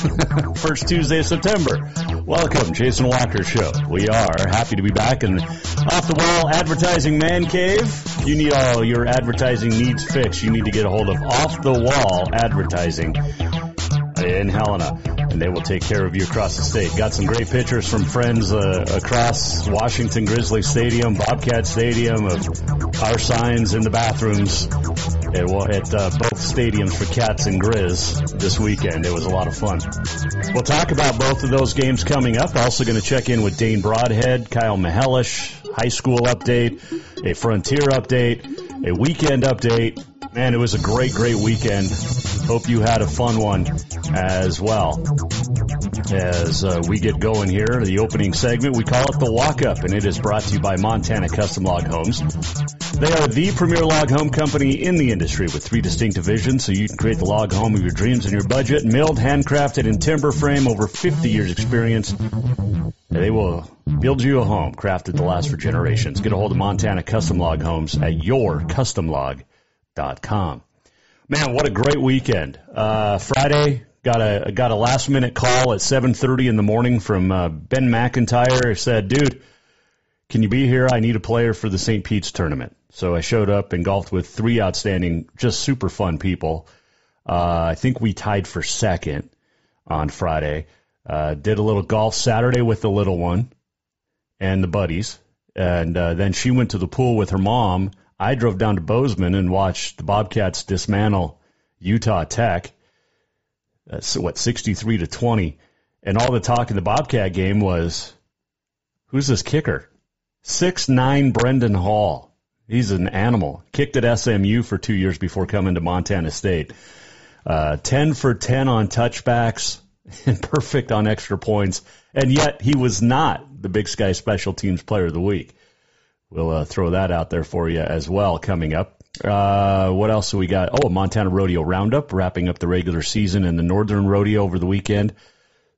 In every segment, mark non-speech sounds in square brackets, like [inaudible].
[laughs] First Tuesday of September. Welcome, Jason Walker Show. We are happy to be back in Off the Wall Advertising Man Cave. You need all your advertising needs fixed, you need to get a hold of Off the Wall Advertising in Helena, and they will take care of you across the state. Got some great pictures from friends uh, across Washington Grizzly Stadium, Bobcat Stadium, of our signs in the bathrooms at, at uh, both stadiums for Cats and Grizz this weekend. It was a lot of fun. We'll talk about both of those games coming up. Also going to check in with Dane Broadhead, Kyle Mihelish, high school update, a frontier update, a weekend update. Man, it was a great, great weekend. Hope you had a fun one as well. As uh, we get going here, the opening segment, we call it the walk up, and it is brought to you by Montana Custom Log Homes. They are the premier log home company in the industry with three distinct divisions, so you can create the log home of your dreams and your budget. Milled, handcrafted, in timber frame, over 50 years experience. They will build you a home crafted to last for generations. Get a hold of Montana Custom Log Homes at yourcustomlog.com. Man, what a great weekend! Uh, Friday got a got a last minute call at 7:30 in the morning from uh, Ben McIntyre. Said, "Dude, can you be here? I need a player for the St. Pete's tournament." So I showed up and golfed with three outstanding, just super fun people. Uh, I think we tied for second on Friday. Uh, did a little golf Saturday with the little one and the buddies, and uh, then she went to the pool with her mom. I drove down to Bozeman and watched the Bobcats dismantle Utah Tech. Uh, so what, 63 to 20. And all the talk in the Bobcat game was, who's this kicker? Six nine Brendan Hall. He's an animal. Kicked at SMU for two years before coming to Montana State. Uh, 10 for 10 on touchbacks [laughs] and perfect on extra points. And yet he was not the Big Sky Special Teams Player of the Week. We'll uh, throw that out there for you as well coming up. Uh, what else do we got? Oh, a Montana Rodeo Roundup, wrapping up the regular season and the Northern Rodeo over the weekend.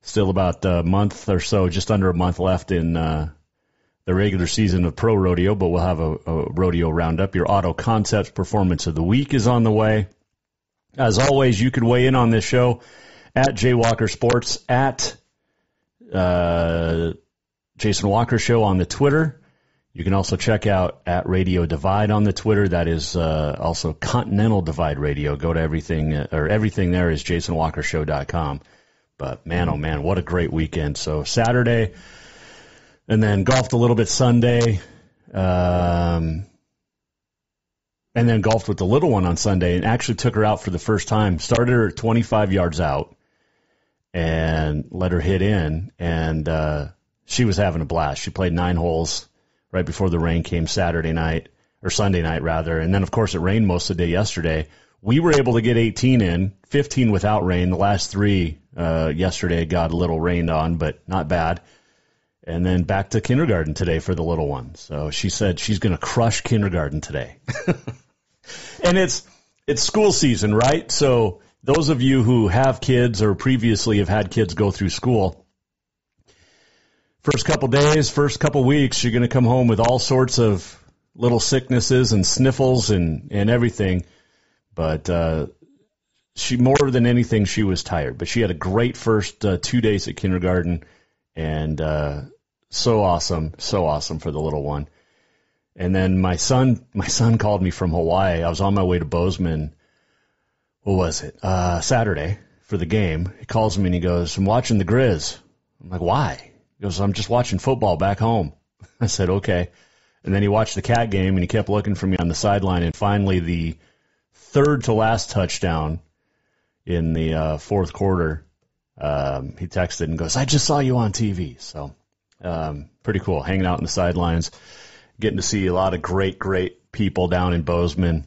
Still about a month or so, just under a month left in uh, the regular season of Pro Rodeo, but we'll have a, a Rodeo Roundup. Your Auto Concepts Performance of the Week is on the way. As always, you can weigh in on this show at Jay Walker Sports, at uh, Jason Walker Show on the Twitter. You can also check out at Radio Divide on the Twitter. That is uh, also Continental Divide Radio. Go to everything, uh, or everything there is jasonwalkershow.com. But man, oh man, what a great weekend. So Saturday, and then golfed a little bit Sunday, um, and then golfed with the little one on Sunday and actually took her out for the first time. Started her at 25 yards out and let her hit in, and uh, she was having a blast. She played nine holes right before the rain came Saturday night or Sunday night rather, and then of course it rained most of the day yesterday. We were able to get 18 in, 15 without rain. The last three uh, yesterday got a little rained on, but not bad. And then back to kindergarten today for the little one. So she said she's going to crush kindergarten today. [laughs] and it's it's school season, right? So those of you who have kids or previously have had kids go through school, first couple days, first couple weeks, you're going to come home with all sorts of little sicknesses and sniffles and and everything. But uh, she more than anything, she was tired. But she had a great first uh, two days at kindergarten, and uh, so awesome, so awesome for the little one. And then my son, my son called me from Hawaii. I was on my way to Bozeman. What was it? Uh, Saturday for the game. He calls me and he goes, I'm watching the Grizz. I'm like, why? He goes, I'm just watching football back home. [laughs] I said, okay. And then he watched the cat game and he kept looking for me on the sideline. And finally, the third to last touchdown in the uh, fourth quarter, um, he texted and goes, I just saw you on TV. So um, pretty cool. Hanging out in the sidelines, getting to see a lot of great, great people down in Bozeman.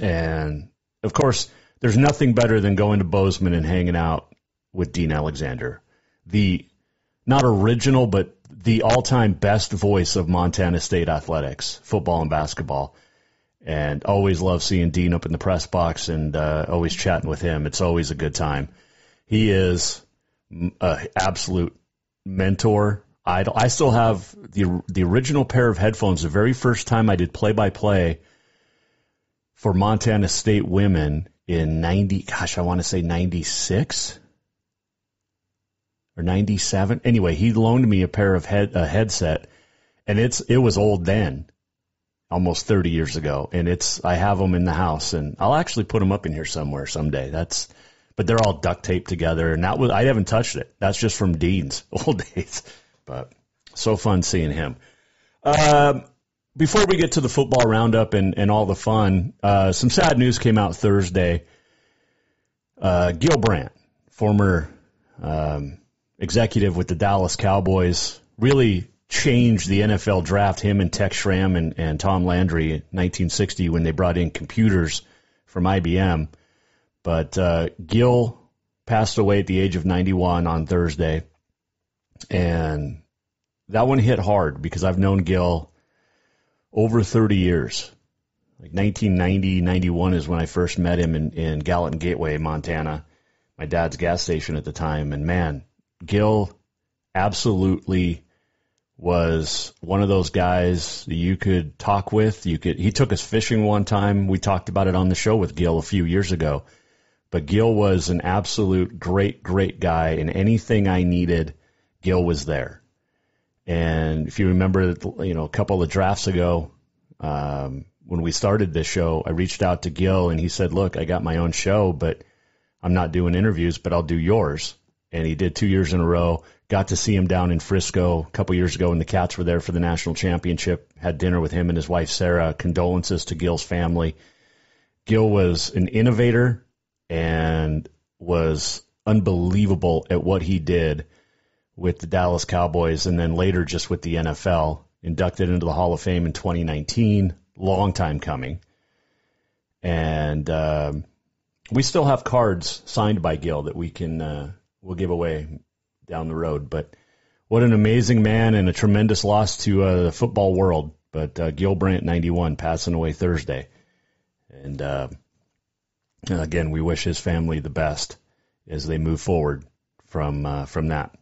And of course, there's nothing better than going to Bozeman and hanging out with Dean Alexander, the not original, but the all-time best voice of Montana State athletics, football and basketball. And always love seeing Dean up in the press box and uh, always chatting with him. It's always a good time. He is an absolute mentor. I still have the the original pair of headphones. The very first time I did play-by-play for Montana State women in 90, gosh, I want to say 96 or 97. Anyway, he loaned me a pair of head, a headset and it's, it was old then, almost 30 years ago. And it's, I have them in the house and I'll actually put them up in here somewhere someday. That's, but they're all duct taped together and that was, I haven't touched it. That's just from Dean's [laughs] old days, but so fun seeing him. Um, before we get to the football roundup and, and all the fun, uh, some sad news came out Thursday. Uh, Gil Brandt, former um, executive with the Dallas Cowboys, really changed the NFL draft. Him and Tex Schramm and, and Tom Landry in 1960 when they brought in computers from IBM. But uh, Gil passed away at the age of 91 on Thursday. And that one hit hard because I've known Gil over 30 years. Like 1990, 91 is when I first met him in, in Gallatin Gateway, Montana, my dad's gas station at the time. And man, Gil absolutely was one of those guys that you could talk with. You could, he took us fishing one time. We talked about it on the show with Gil a few years ago. But Gil was an absolute great, great guy, and anything I needed, Gil was there. And if you remember, you know, a couple of drafts ago, um, when we started this show, I reached out to Gil and he said, "Look, I got my own show, but I'm not doing interviews, but I'll do yours." And he did two years in a row. Got to see him down in Frisco a couple years ago when the Cats were there for the national championship. Had dinner with him and his wife Sarah. Condolences to Gil's family. Gil was an innovator and was unbelievable at what he did with the Dallas Cowboys and then later just with the NFL. Inducted into the Hall of Fame in 2019. Long time coming. And um, we still have cards signed by Gil that we can uh, we'll give away down the road. But what an amazing man and a tremendous loss to uh, the football world. But uh, Gil Brandt, 91, passing away Thursday. And uh, again, we wish his family the best as they move forward from uh, from that.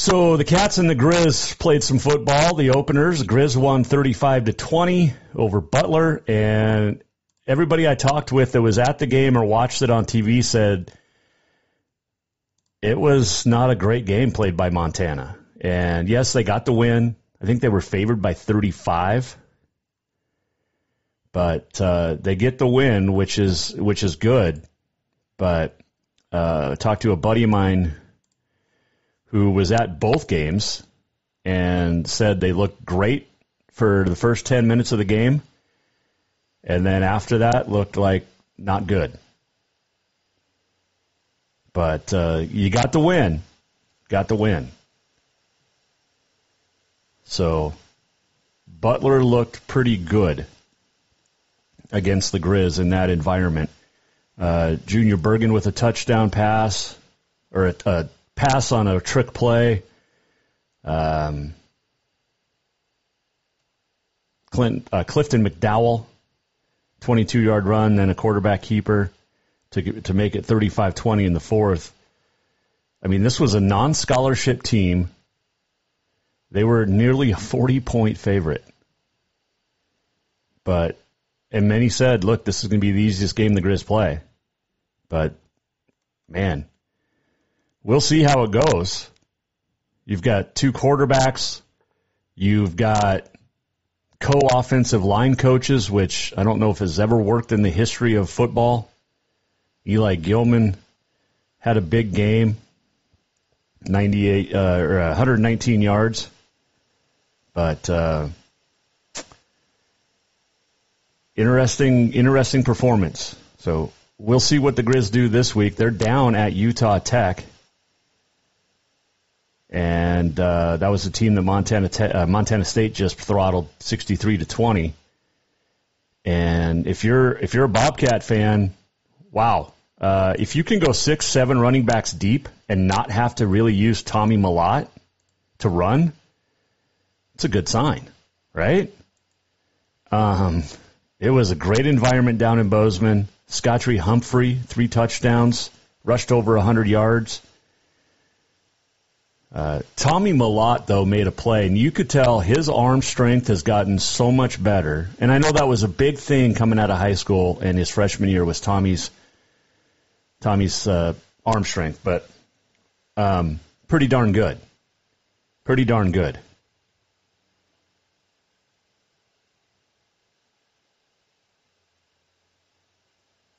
So the Cats and the Grizz played some football. The openers, the Grizz won 35 to 20 over Butler, and everybody I talked with that was at the game or watched it on TV said it was not a great game played by Montana. And yes, they got the win. I think they were favored by 35, but uh, they get the win, which is which is good. But uh, talked to a buddy of mine who was at both games and said they looked great for the first 10 minutes of the game. And then after that, looked like not good. But uh, you got the win. Got the win. So Butler looked pretty good against the Grizz in that environment. Uh, Junior Bergen with a touchdown pass, or a, a pass on a trick play. Um, Clint, uh, Clifton McDowell, 22 yard run, then a quarterback keeper to to make it 35-20 in the fourth. I mean, this was a non-scholarship team. They were nearly a 40 point favorite. But and many said, look, this is going to be the easiest game the Grizz play. But man, we'll see how it goes. You've got two quarterbacks. You've got co-offensive line coaches, which I don't know if has ever worked in the history of football. Eli Gillman had a big game, 98 uh, or 119 yards, but uh, interesting, interesting performance. So we'll see what the Grizz do this week. They're down at Utah Tech, and uh, that was a team that Montana uh, Montana State just throttled 63 to 20. And if you're if you're a Bobcat fan, wow, uh, if you can go six, seven running backs deep and not have to really use Tommy Mellott to run, it's a good sign, right? Um, it was a great environment down in Bozeman. Scottre Humphrey, three touchdowns, rushed over 100 yards. Uh, Tommy Mellott, though, made a play, and you could tell his arm strength has gotten so much better. And I know that was a big thing coming out of high school and his freshman year was Tommy's Tommy's uh, arm strength, but um, pretty darn good. Pretty darn good.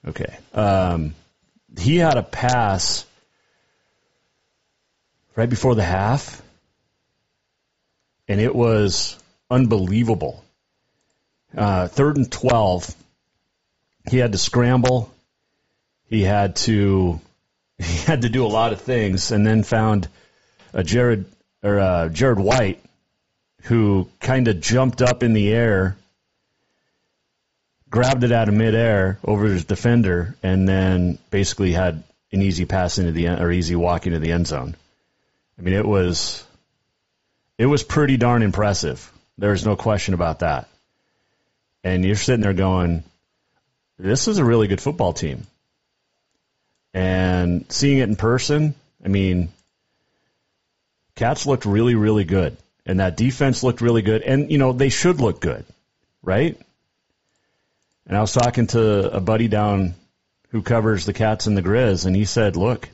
Okay. Um, he had a pass right before the half, and it was unbelievable. Uh, third and 12, he had to scramble. He had to [laughs] he had to do a lot of things, and then found a Jared or uh, Jared White, who kind of jumped up in the air, grabbed it out of midair over his defender, and then basically had an easy pass into the or easy walk into the end zone. I mean, it was it was pretty darn impressive. There's no question about that. And you're sitting there going, "This is a really good football team." And seeing it in person, I mean, Cats looked really, really good, and that defense looked really good, and you know they should look good, right? And I was talking to a buddy down who covers the Cats and the Grizz, and he said, "Look,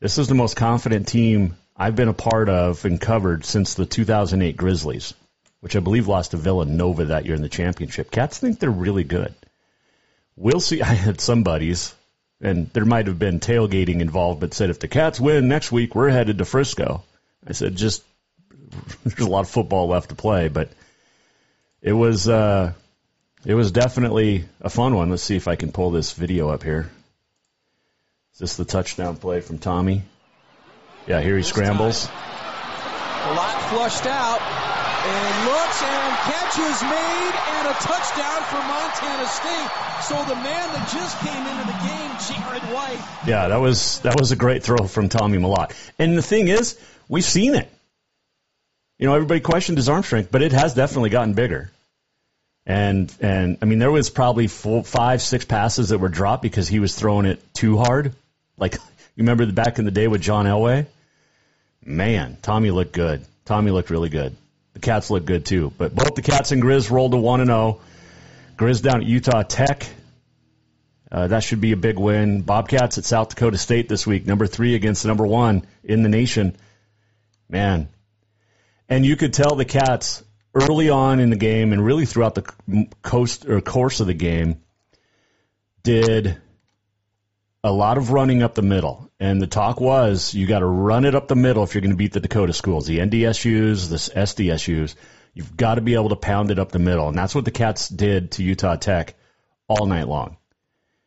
this is the most confident team I've been a part of and covered since the 2008 Grizzlies, which I believe lost to Villanova that year in the championship. Cats think they're really good. We'll see. [laughs] I had some buddies, and there might have been tailgating involved, but said if the Cats win next week, we're headed to Frisco. I said just [laughs] there's a lot of football left to play, but it was uh, it was definitely a fun one. Let's see if I can pull this video up here. Is this the touchdown play from Tommy? Yeah, here he scrambles. A lot flushed out. And looks and catches made and a touchdown for Montana State. So the man that just came into the game, Jared White. Yeah, that was that was a great throw from Tommy Mellott. And the thing is, we've seen it. You know, everybody questioned his arm strength, but it has definitely gotten bigger. And and I mean, there was probably four, five, six passes that were dropped because he was throwing it too hard. Like [laughs] you remember the back in the day with John Elway. Man, Tommy looked good. Tommy looked really good. The Cats looked good too. But both the Cats and Grizz rolled to one and zero. Grizz down at Utah Tech. Uh, that should be a big win. Bobcats at South Dakota State this week, number three against the number one in the nation. Man, and you could tell the Cats early on in the game and really throughout the coast or course of the game did a lot of running up the middle. And the talk was you got to run it up the middle if you're going to beat the Dakota schools, the NDSUs, the SDSUs. You've got to be able to pound it up the middle. And that's what the Cats did to Utah Tech all night long.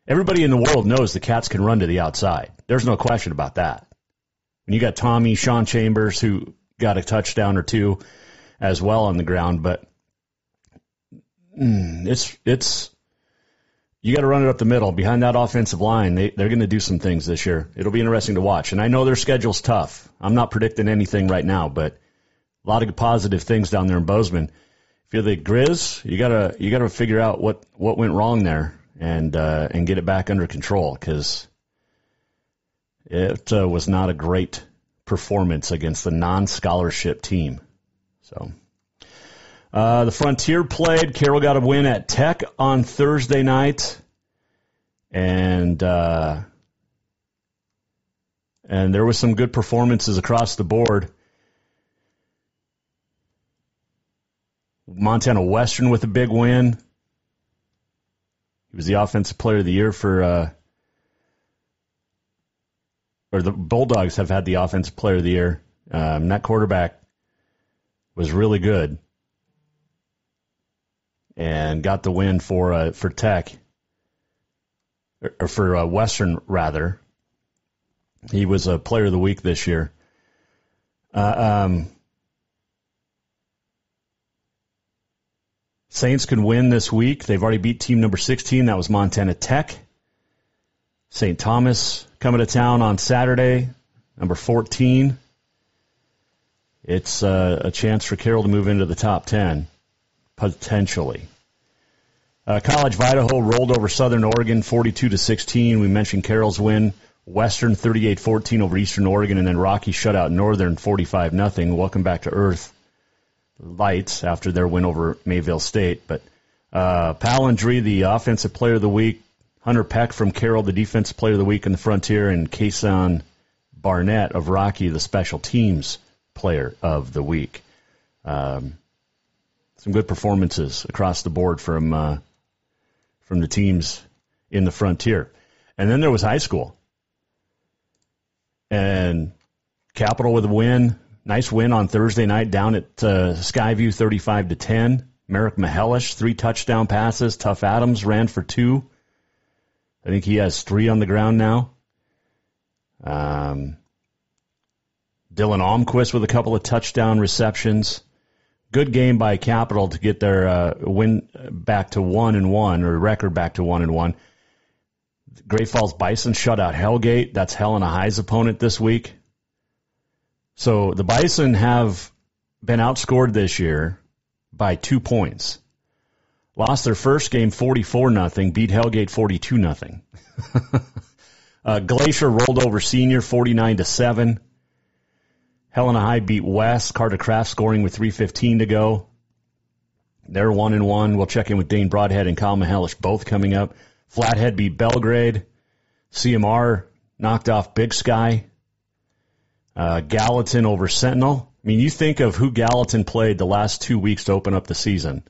Everybody in the world knows the Cats can run to the outside. There's no question about that. And you got Tommy, Sean Chambers, who got a touchdown or two as well on the ground, but mm, it's it's you got to run it up the middle behind that offensive line. They, they're going to do some things this year. It'll be interesting to watch. And I know their schedule's tough. I'm not predicting anything right now, but a lot of positive things down there in Bozeman. If you're the Grizz, you gotta you gotta figure out what, what went wrong there and uh, and get it back under control because it uh, was not a great performance against the non-scholarship team. So. Uh, the Frontier played. Carroll got a win at Tech on Thursday night, and uh, and there was some good performances across the board. Montana Western with a big win. He was the offensive player of the year for uh, or the Bulldogs have had the offensive player of the year. Um, that quarterback was really good and got the win for uh, for Tech or for uh, Western rather. He was a player of the week this year. Uh, um, Saints can win this week. They've already beat team number 16. That was Montana Tech. St. Thomas coming to town on Saturday, number 14. It's uh, a chance for Carroll to move into the top 10, potentially. Uh, College of Idaho rolled over Southern Oregon 42 to 16. We mentioned Carroll's win. Western 38-14 over Eastern Oregon, and then Rocky shut out Northern 45 nothing. Welcome back to Earth Lights after their win over Mayville State. But uh, the offensive player of the week, Hunter Peck from Carroll, the defensive player of the week in the Frontier, and Kason Barnett of Rocky, the special teams player of the week. Um, some good performances across the board from uh, from the teams in the Frontier. And then there was high school. And Capital with a win. Nice win on Thursday night down at uh, Skyview 35 to 10. Merrick Mihelish, three touchdown passes. Tough Adams ran for two. I think he has three on the ground now. Um, Dylan Almquist with a couple of touchdown receptions. Good game by Capital to get their uh, win back to one and one or record back to one and one. Great Falls Bison shut out Hellgate. That's Helena High's opponent this week. So the Bison have been outscored this year by two points. Lost their first game 44 nothing, beat Hellgate 42 nothing. [laughs] uh, Glacier rolled over Senior 49 to 7. Helena High beat West. Carter Craft scoring with 3.15 to go. They're 1 and 1. We'll check in with Dane Broadhead and Kyle Mihelish both coming up. Flathead beat Belgrade. CMR knocked off Big Sky. Uh, Gallatin over Sentinel. I mean, you think of who Gallatin played the last two weeks to open up the season.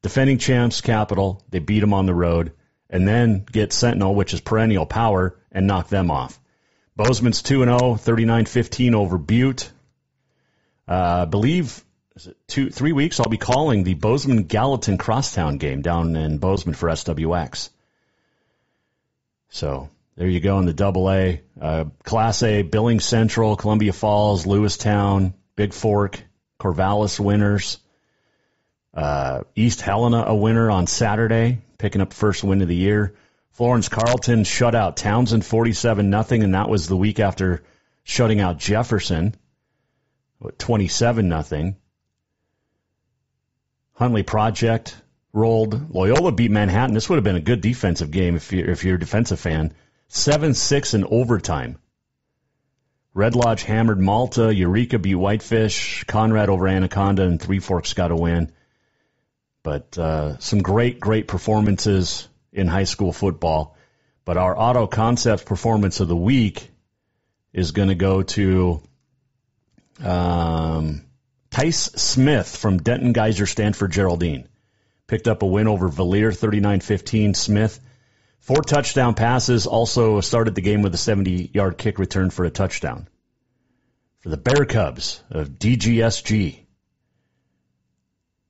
Defending champs, Capital, they beat them on the road, and then get Sentinel, which is perennial power, and knock them off. Bozeman's 2 0, 39 15 over Butte. Uh, I believe two, three weeks I'll be calling the Bozeman Gallatin Crosstown game down in Bozeman for SWX. So there you go in the double A. Uh, Class A, Billings Central, Columbia Falls, Lewistown, Big Fork, Corvallis winners. Uh, East Helena a winner on Saturday, picking up first win of the year. Florence Carlton shut out Townsend 47 nothing, and that was the week after shutting out Jefferson 27 nothing. Huntley Project rolled. Loyola beat Manhattan. This would have been a good defensive game if you're, if you're a defensive fan. 7 6 in overtime. Red Lodge hammered Malta. Eureka beat Whitefish. Conrad over Anaconda, and Three Forks got a win. But uh, some great, great performances in high school football. But our Auto Concepts performance of the week is going to go to um, Tice Smith from Denton Geyser Stanford Geraldine. Picked up a win over Valier 39 15. Smith, four touchdown passes, also started the game with a 70 yard kick return for a touchdown. For the Bear Cubs of DGSG.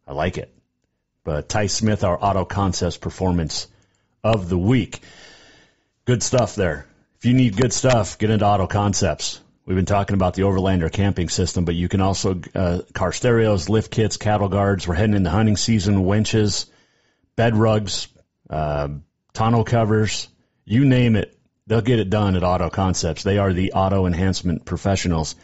I like it. But Ty Smith, our Auto Concepts performance of the week. Good stuff there. If you need good stuff, get into Auto Concepts. We've been talking about the Overlander camping system, but you can also uh, car stereos, lift kits, cattle guards. We're heading into hunting season. Winches, bed rugs, uh, tonneau covers, you name it. They'll get it done at Auto Concepts. They are the auto enhancement professionals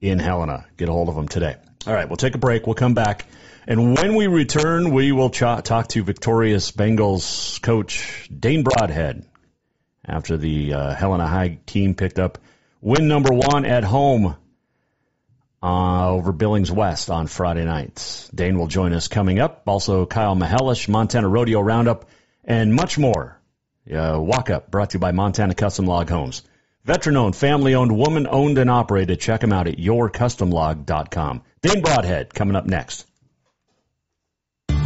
in Helena. Get a hold of them today. All right, we'll take a break. We'll come back. And when we return, we will ch- talk to victorious Bengals coach Dane Broadhead after the uh, Helena High team picked up win number one at home uh, over Billings West on Friday nights. Dane will join us coming up. Also, Kyle Mihelish, Montana Rodeo Roundup, and much more. Uh, Walk Up, brought to you by Montana Custom Log Homes. Veteran owned, family owned, woman owned, and operated. Check them out at yourcustomlog.com. Dane Broadhead coming up next.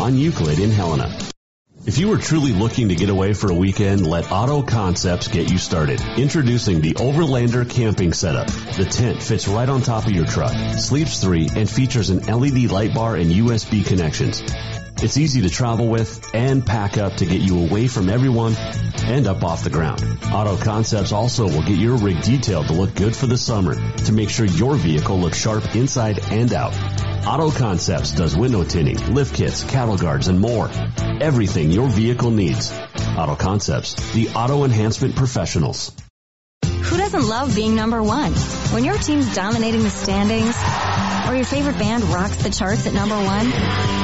on Euclid in Helena. If you are truly looking to get away for a weekend, let Auto Concepts get you started. Introducing the Overlander camping setup. The tent fits right on top of your truck, sleeps three, and features an LED light bar and USB connections. It's easy to travel with and pack up to get you away from everyone and up off the ground. Auto Concepts also will get your rig detailed to look good for the summer to make sure your vehicle looks sharp inside and out. Auto Concepts does window tinting, lift kits, cattle guards, and more. Everything your vehicle needs. Auto Concepts, the auto enhancement professionals. Who doesn't love being number one? When your team's dominating the standings, or your favorite band rocks the charts at number one,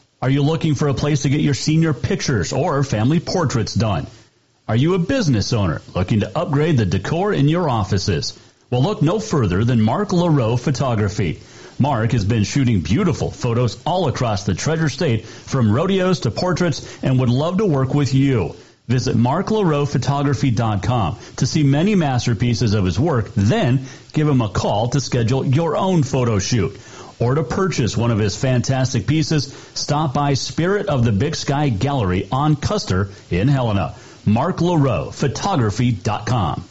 Are you looking for a place to get your senior pictures or family portraits done? Are you a business owner looking to upgrade the decor in your offices? Well, look no further than Mark LaRoe Photography. Mark has been shooting beautiful photos all across the Treasure State, from rodeos to portraits, and would love to work with you. Visit marklaroephotography.com to see many masterpieces of his work, then give him a call to schedule your own photo shoot. Or to purchase one of his fantastic pieces, stop by Spirit of the Big Sky Gallery on Custer in Helena. marklaroephotography.com.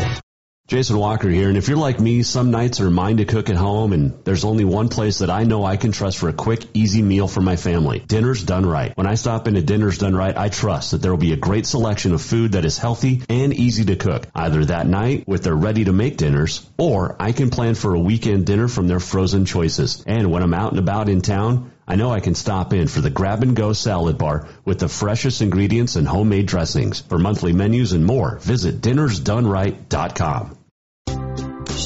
Jason Walker here, and if you're like me, some nights are mine to cook at home, and there's only one place that I know I can trust for a quick, easy meal for my family. Dinner's Done Right. When I stop into Dinner's Done Right, I trust that there will be a great selection of food that is healthy and easy to cook, either that night with their ready-to-make dinners, or I can plan for a weekend dinner from their frozen choices. And when I'm out and about in town, I know I can stop in for the grab and go salad bar with the freshest ingredients and homemade dressings. For monthly menus and more, visit dinnersdoneright.com.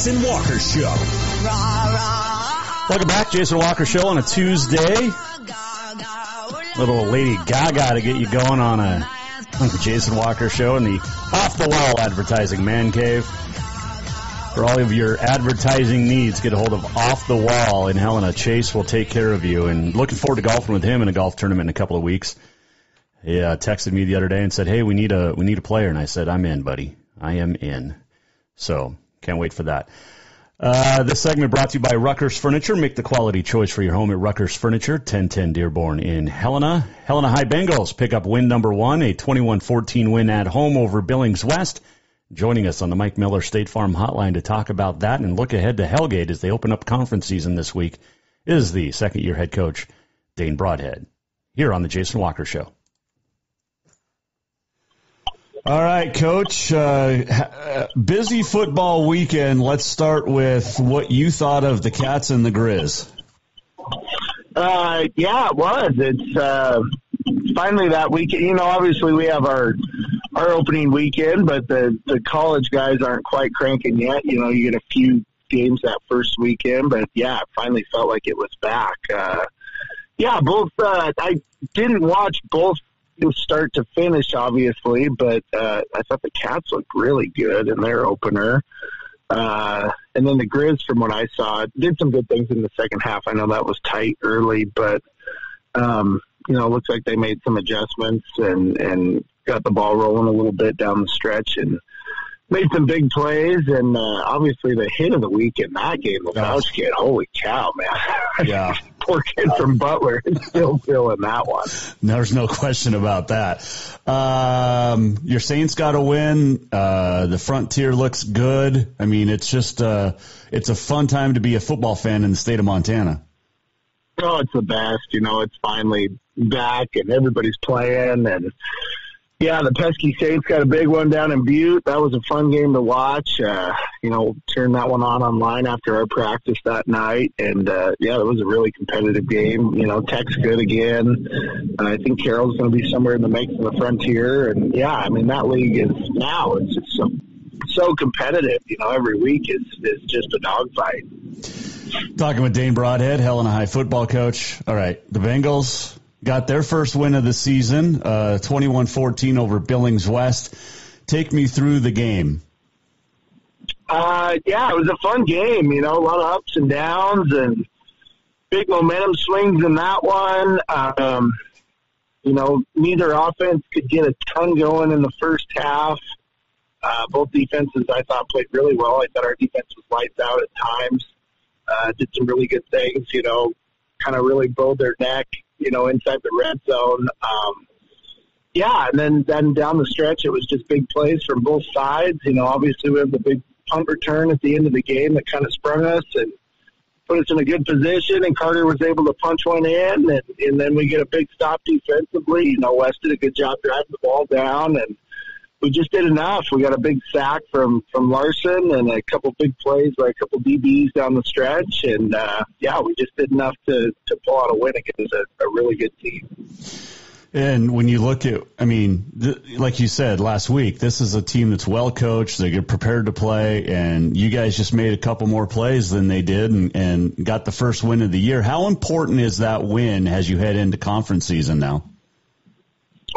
Jason Walker Show. Welcome back, Jason Walker Show on a Tuesday. Little Lady Gaga to get you going on a on the Jason Walker Show in the off the wall advertising man cave. For all of your advertising needs, get a hold of Off the Wall and Helena. Chase will take care of you. And looking forward to golfing with him in a golf tournament in a couple of weeks. He uh, texted me the other day and said, "Hey, we need a we need a player," and I said, "I'm in, buddy. I am in." So can't wait for that. Uh, this segment brought to you by Ruckers Furniture. Make the quality choice for your home at Ruckers Furniture, 1010 Dearborn in Helena. Helena High Bengals pick up win number one, a 21-14 win at home over Billings West. Joining us on the Mike Miller State Farm Hotline to talk about that and look ahead to Hellgate as they open up conference season this week is the second year head coach, Dane Broadhead, here on the Jason Walker Show. All right, Coach. Uh, uh, busy football weekend. Let's start with what you thought of the Cats and the Grizz. Uh, yeah, it was. It's uh, finally that weekend. You know, obviously we have our our opening weekend, but the the college guys aren't quite cranking yet. You know, you get a few games that first weekend, but yeah, it finally felt like it was back. Uh, yeah, both. Uh, I didn't watch both start to finish, obviously, but uh, I thought the Cats looked really good in their opener. Uh, and then the Grizz, from what I saw, did some good things in the second half. I know that was tight early, but um, you know, it looks like they made some adjustments and and got the ball rolling a little bit down the stretch and made some big plays. And uh, obviously, the hit of the week in that game, the Fauch kid. Holy cow, man! [laughs] Yeah, poor kid from Butler is still feeling that one. There's no question about that. Um, your Saints got a win. Uh, the frontier looks good. I mean, it's just uh, it's a fun time to be a football fan in the state of Montana. Oh, it's the best. You know, it's finally back and everybody's playing and yeah, the pesky Saints got a big one down in Butte. That was a fun game to watch. Uh, you know, turned that one on online after our practice that night, and uh, yeah, it was a really competitive game. You know, Tech's good again. Uh, I think Carroll's going to be somewhere in the mix of the Frontier, and yeah, I mean that league is now it's just so so competitive. You know, every week is is just a dogfight. Talking with Dane Broadhead, Helena High football coach. All right, the Bengals got their first win of the season, uh, 21-14 over Billings West. Take me through the game. Uh, yeah, it was a fun game. You know, a lot of ups and downs and big momentum swings in that one. Um, you know, neither offense could get a ton going in the first half. Uh, both defenses, I thought, played really well. I thought our defense was lights out at times. Uh, did some really good things. You know, kind of really bowed their neck you know, inside the red zone. Um, yeah, and then then down the stretch, it was just big plays from both sides. You know, obviously we have the big punt return at the end of the game that kind of sprung us and put us in a good position. And Carter was able to punch one in, and, and then we get a big stop defensively. You know, West did a good job driving the ball down, and we just did enough. We got a big sack from from Larson and a couple big plays by a couple DBs down the stretch, and uh, yeah, we just did enough to to pull out a win against a, a really good team. And when you look at, I mean, th- like you said last week, this is a team that's well coached. They get prepared to play, and you guys just made a couple more plays than they did, and, and got the first win of the year. How important is that win as you head into conference season now?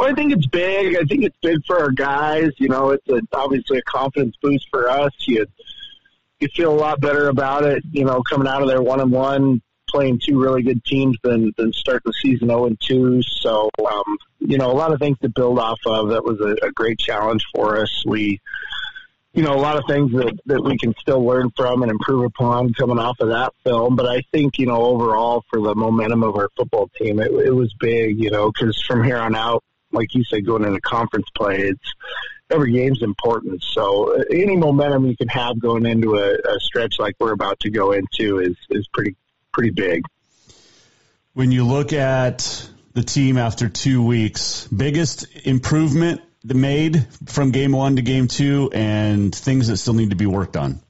Well, I think it's big. I think it's big for our guys. You know, it's a, obviously a confidence boost for us. You you feel a lot better about it. You know, coming out of there one and one, playing two really good teams than than starting the season zero and two. So, um, you know, a lot of things to build off of. That was a, a great challenge for us. We you know, a lot of things that, that we can still learn from and improve upon coming off of that film. But I think, you know, overall for the momentum of our football team, it, it was big, you know, because from here on out, like you said, going into conference play, it's every game's important. So uh, any momentum you can have going into a, a stretch like we're about to go into is is pretty pretty big. When you look at the team after two weeks, biggest improvement made from game one to game two, and things that still need to be worked on.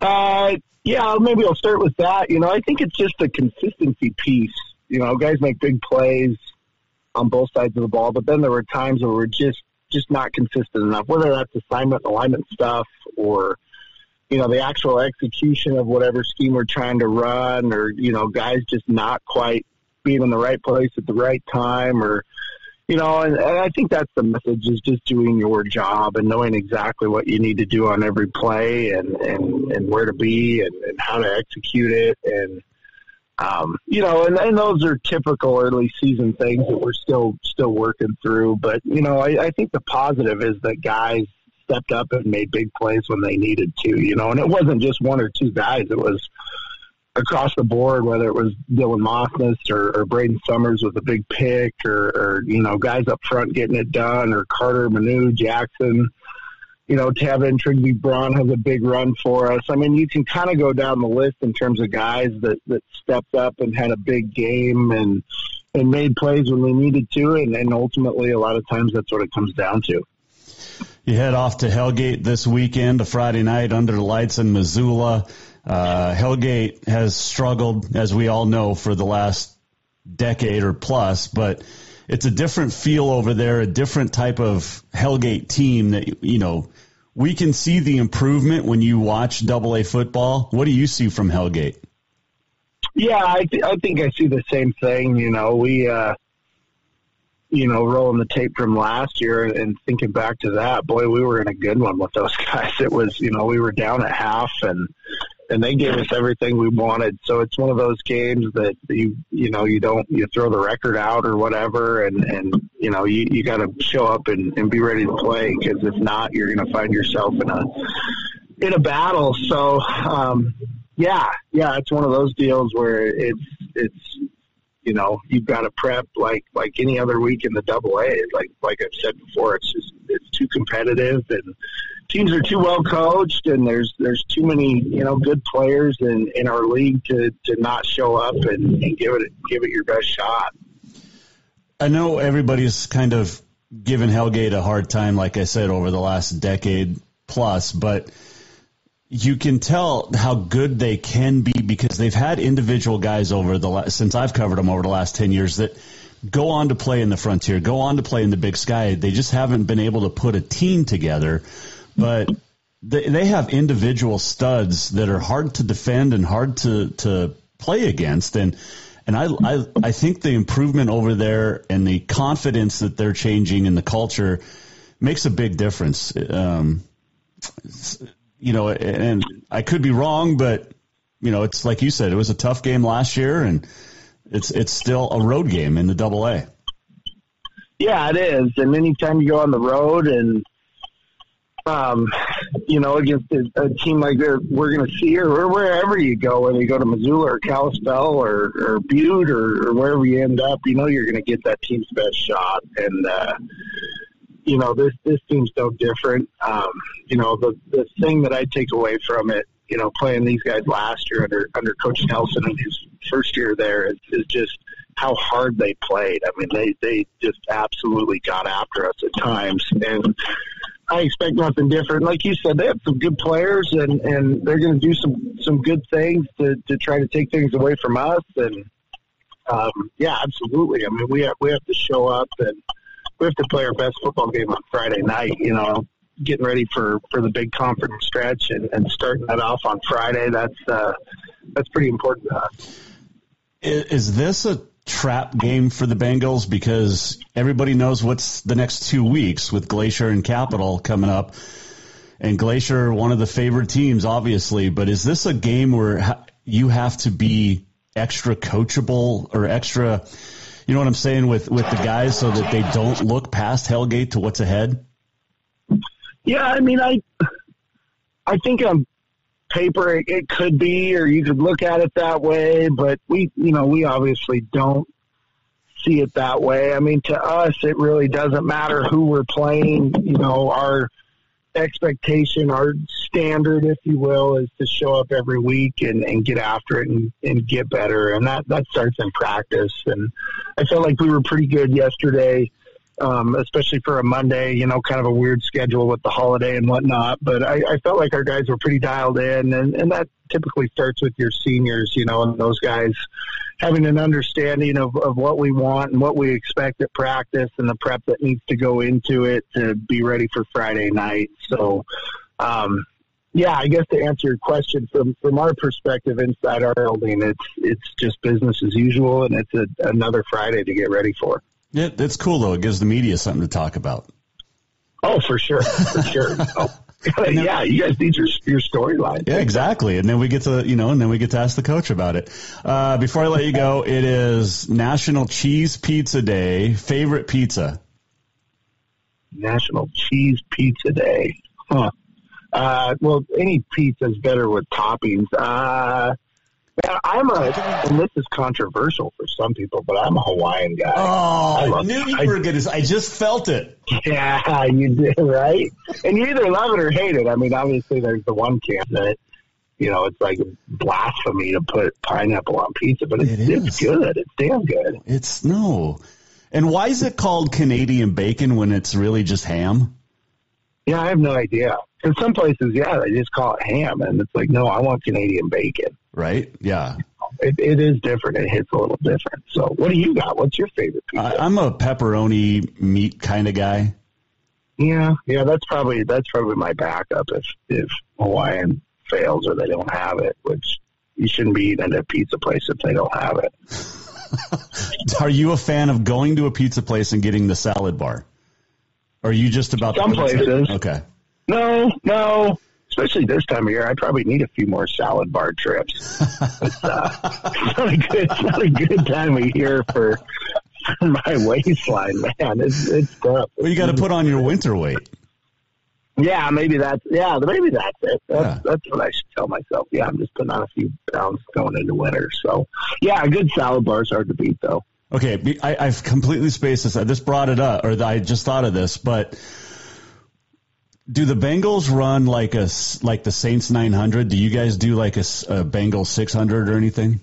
Uh, yeah, maybe I'll start with that. You know, I think it's just a consistency piece. You know, guys make big plays on both sides of the ball. But then there were times where we're just just not consistent enough, whether that's assignment alignment stuff or you know the actual execution of whatever scheme we're trying to run, or you know guys just not quite being in the right place at the right time, or you know, and, and I think that's the message is just doing your job and knowing exactly what you need to do on every play and, and, and where to be and, and how to execute it. And, um, you know, and, and those are typical early season things that we're still, still working through. But, you know, I, I think the positive is that guys stepped up and made big plays when they needed to, you know, and it wasn't just one or two guys. It was, across the board, whether it was Dylan Mossness or, or Braden Summers with a big pick or, or, you know, guys up front getting it done or Carter, Manu, Jackson, you know, Tevin, Trigby Braun has a big run for us. I mean, you can kind of go down the list in terms of guys that, that stepped up and had a big game and, and made plays when they needed to. And, and ultimately, a lot of times that's what it comes down to. You head off to Hellgate this weekend, a Friday night under the lights in Missoula. Uh, Hellgate has struggled, as we all know, for the last decade or plus, but it's a different feel over there, a different type of Hellgate team that, you know, we can see the improvement when you watch double A football. What do you see from Hellgate? Yeah, I, th- I think I see the same thing. You know, we, uh, you know, rolling the tape from last year and thinking back to that, boy, we were in a good one with those [laughs] guys. It was, you know, we were down at half and and they gave us everything we wanted. So it's one of those games that you you know you don't you throw the record out or whatever, and and you know you you got to show up and, and be ready to play because if not, you're going to find yourself in a in a battle. So um, yeah, yeah, it's one of those deals where it's it's you know you've got to prep like like any other week in the double A. Like like I've said before, it's just it's too competitive and teams are too well coached, and there's there's too many you know good players in, in our league to, to not show up and, and give it give it your best shot. I know everybody's kind of given Hellgate a hard time, like I said, over the last decade plus, but you can tell how good they can be because they've had individual guys over the last, since I've covered them over the last 10 years that go on to play in the frontier, go on to play in the big sky. They just haven't been able to put a team together but they, they have individual studs that are hard to defend and hard to, to play against. And, and I, I, I think the improvement over there and the confidence that they're changing in the culture makes a big difference. Um, you know, and I could be wrong, but you know, it's like you said, it was a tough game last year, and it's it's still a road game in the Double A. Yeah, it is. And anytime you go on the road and um, you know, against a, team like we're going to see or wherever you go, whether you go to Missoula or Kalispell or, or Butte or, or wherever you end up, you know, you're going to get that team's best shot. And, uh, you know, this, this team's no different. Um, you know, the, the thing that I take away from it, you know, playing these guys last year under, under Coach Nelson in his first year there is, is just how hard they played. I mean, they, they just absolutely got after us at times. And, I expect nothing different. Like you said, they have some good players, and and they're going to do some some good things to to try to take things away from us. And um, yeah, absolutely. I mean, we have we have to show up and we have to play our best football game on Friday night. You know, getting ready for for the big conference stretch and, and starting that off on Friday. That's uh, that's pretty important to us. Is this a trap game for the Bengals because everybody knows what's the next two weeks with Glacier and Capital coming up. And Glacier, one of the favorite teams, obviously, but is this a game where you have to be extra coachable or extra, you know what I'm saying, with, with the guys so that they don't look past Hellgate to what's ahead? Yeah, I mean, I, I think on paper it, it could be, or you could look at it that way, but we, you know, we obviously don't see it that way. I mean, to us, it really doesn't matter who we're playing. You know, our expectation, our standard, if you will, is to show up every week and, and get after it and, and get better. And that, that starts in practice. And I felt like we were pretty good yesterday um, especially for a Monday, you know, kind of a weird schedule with the holiday and whatnot. But I, I felt like our guys were pretty dialed in, and, and that typically starts with your seniors, you know, and those guys having an understanding of, of what we want and what we expect at practice and the prep that needs to go into it to be ready for Friday night. So, um, yeah, I guess to answer your question from from our perspective inside our building, it's it's just business as usual, and it's a, another Friday to get ready for. Yeah, it's cool though. It gives the media something to talk about. Oh, for sure, for sure. [laughs] Oh. [laughs] yeah, you guys need your your storyline. Yeah, exactly. And then we get to you know, and then we get to ask the coach about it. Uh, before I let you go, [laughs] it is National Cheese Pizza Day. Favorite pizza? National Cheese Pizza Day. Huh. Uh, well, any pizza is better with toppings. Uh, yeah, I'm a, and this is controversial for some people, but I'm a Hawaiian guy. Oh, I, love, I knew you were going to. I just felt it. Yeah, [laughs] you did, right? And you either love it or hate it. I mean, obviously, there's the one camp that, you know, it's like blasphemy to put pineapple on pizza, but it's, it it's good. It's damn good. It's no. And why is it called Canadian bacon when it's really just ham? Yeah, I have no idea. In some places, yeah, they just call it ham, and it's like, no, I want Canadian bacon. Right? Yeah. It, it is different. It hits a little different. So, what do you got? What's your favorite pizza? I, I'm a pepperoni meat kind of guy. Yeah, yeah, that's probably that's probably my backup if if Hawaiian fails or they don't have it, which you shouldn't be eating at a pizza place if they don't have it. [laughs] Are you a fan of going to a pizza place and getting the salad bar? Or are you just about some places? Okay. No, no. Especially this time of year, I probably need a few more salad bar trips. [laughs] it's, uh, it's not a good, it's not a good time of year for, for my waistline, man. It's it's tough. Well, you got to put on your winter weight. Yeah, maybe that's yeah, maybe that's it. That's, yeah. that's what I should tell myself. Yeah, I'm just putting on a few pounds going into winter. So yeah, a good salad bar is hard to beat though. Okay, I, I've completely spaced this. I just brought it up, or I just thought of this, but do the Bengals run like a like the Saints 900? Do you guys do like a, a Bengals 600 or anything?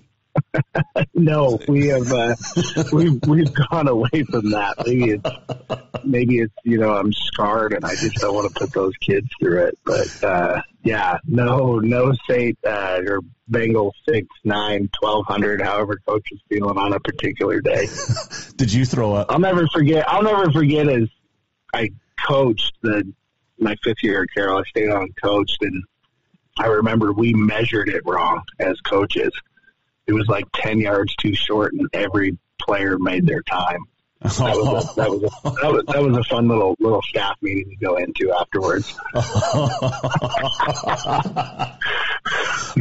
[laughs] no, we have uh, [laughs] we've we've gone away from that. Maybe it's maybe it's you know I'm scarred and I just don't want to put those kids through it. But uh, yeah, no, no Saint uh, or Bengal six nine twelve hundred, however coach is feeling on a particular day. [laughs] Did you throw up? I'll never forget. I'll never forget as I coached the my fifth year at Carroll. I stayed on coached, and I remember we measured it wrong as coaches. It was like ten yards too short, and every player made their time. That was, a, [laughs] that, was a, that, was, that was a fun little little staff meeting to go into afterwards.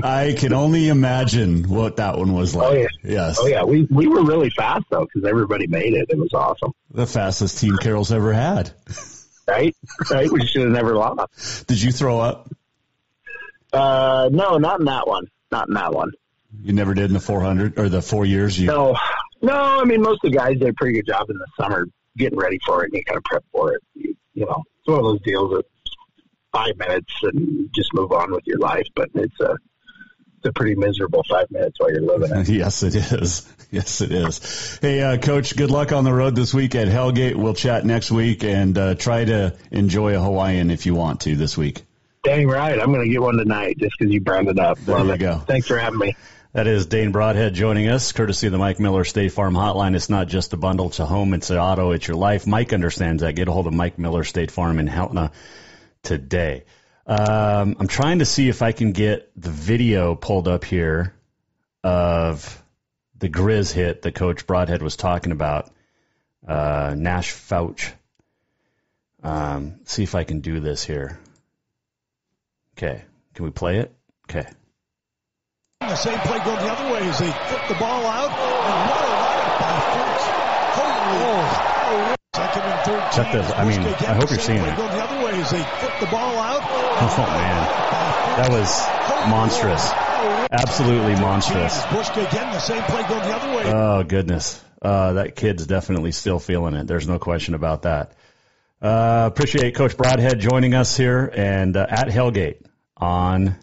I can only imagine what that one was oh, like. Oh yeah, yes. Oh yeah, we we were really fast though because everybody made it. It was awesome. The fastest team Carroll's ever had. Right, right. We should have never lost. Did you throw up? Uh, no, not in that one. Not in that one. You never did in the 400 or the four years. You no, no. I mean, most of the guys did a pretty good job in the summer getting ready for it, and you kind of prep for it. You, you know, it's one of those deals that five minutes and just move on with your life. But it's a it's a pretty miserable five minutes while you're living it. [laughs] yes, it is. Yes, it is. Hey, uh, Coach, good luck on the road this week at Hellgate. We'll chat next week and uh, try to enjoy a Hawaiian if you want to this week. Dang right. I'm going to get one tonight just because you brought it up. There you go. Thanks for having me. That is Dane Broadhead joining us, courtesy of the Mike Miller State Farm Hotline. It's not just a bundle, it's a home, it's an auto, it's your life. Mike understands that. Get a hold of Mike Miller State Farm in Helena today. Um, I'm trying to see if I can get the video pulled up here of the Grizz hit that Coach Broadhead was talking about. Uh, Nash Fouch. Um, see if I can do this here. Okay. Can we play it? Okay. The same play going the other way as they flip the ball out. And what a lineup by Holy oh. Second and third. Check this. I mean, I hope you're seeing it. Going the other way as they flip the ball out. Oh, man. That was monstrous. Absolutely monstrous. again, the same play going the other way. Oh, goodness. Uh, that kid's definitely still feeling it. There's no question about that. Uh, appreciate Coach Broadhead joining us here and uh, at Hellgate on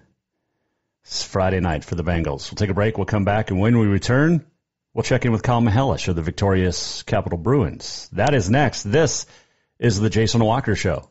Friday night for the Bengals. We'll take a break. We'll come back, and when we return, we'll check in with Kyle Mihelish of the victorious Capital Bruins. That is next. This is the Jason Walker Show.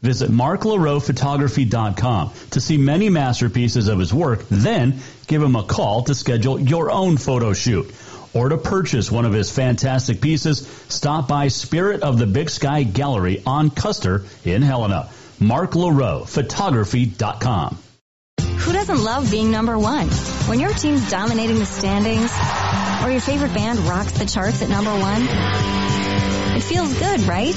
Visit marklaroephotography.com to see many masterpieces of his work, then give him a call to schedule your own photo shoot. Or to purchase one of his fantastic pieces, stop by Spirit of the Big Sky Gallery on Custer in Helena. marklaroephotography.com. Who doesn't love being number one? When your team's dominating the standings, or your favorite band rocks the charts at number one, it feels good, right?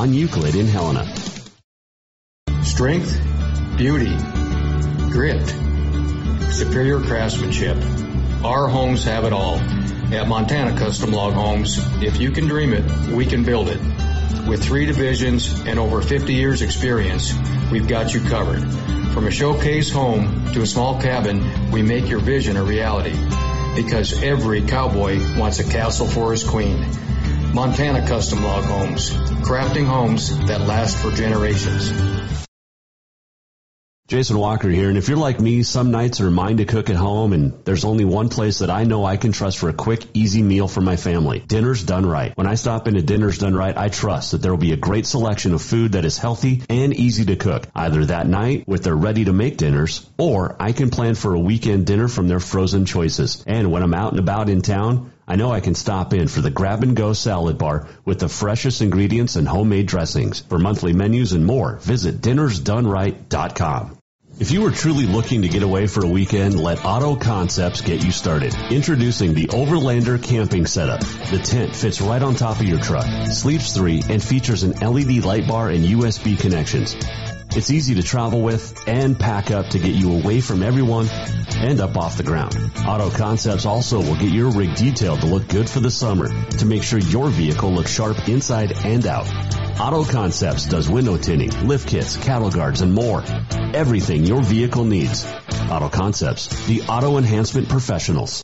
on Euclid in Helena. Strength, beauty, grit, superior craftsmanship. Our homes have it all. At Montana Custom Log Homes, if you can dream it, we can build it. With three divisions and over 50 years experience, we've got you covered. From a showcase home to a small cabin, we make your vision a reality. Because every cowboy wants a castle for his queen. Montana Custom Log Homes, crafting homes that last for generations. Jason Walker here, and if you're like me, some nights are mine to cook at home, and there's only one place that I know I can trust for a quick, easy meal for my family. Dinner's Done Right. When I stop into Dinner's Done Right, I trust that there will be a great selection of food that is healthy and easy to cook, either that night with their ready-to-make dinners, or I can plan for a weekend dinner from their frozen choices. And when I'm out and about in town, I know I can stop in for the grab and go salad bar with the freshest ingredients and homemade dressings. For monthly menus and more, visit dinnersdoneright.com. If you are truly looking to get away for a weekend, let Auto Concepts get you started. Introducing the Overlander camping setup. The tent fits right on top of your truck, sleeps three, and features an LED light bar and USB connections. It's easy to travel with and pack up to get you away from everyone and up off the ground. Auto Concepts also will get your rig detailed to look good for the summer to make sure your vehicle looks sharp inside and out. Auto Concepts does window tinting, lift kits, cattle guards, and more. Everything your vehicle needs. Auto Concepts, the auto enhancement professionals.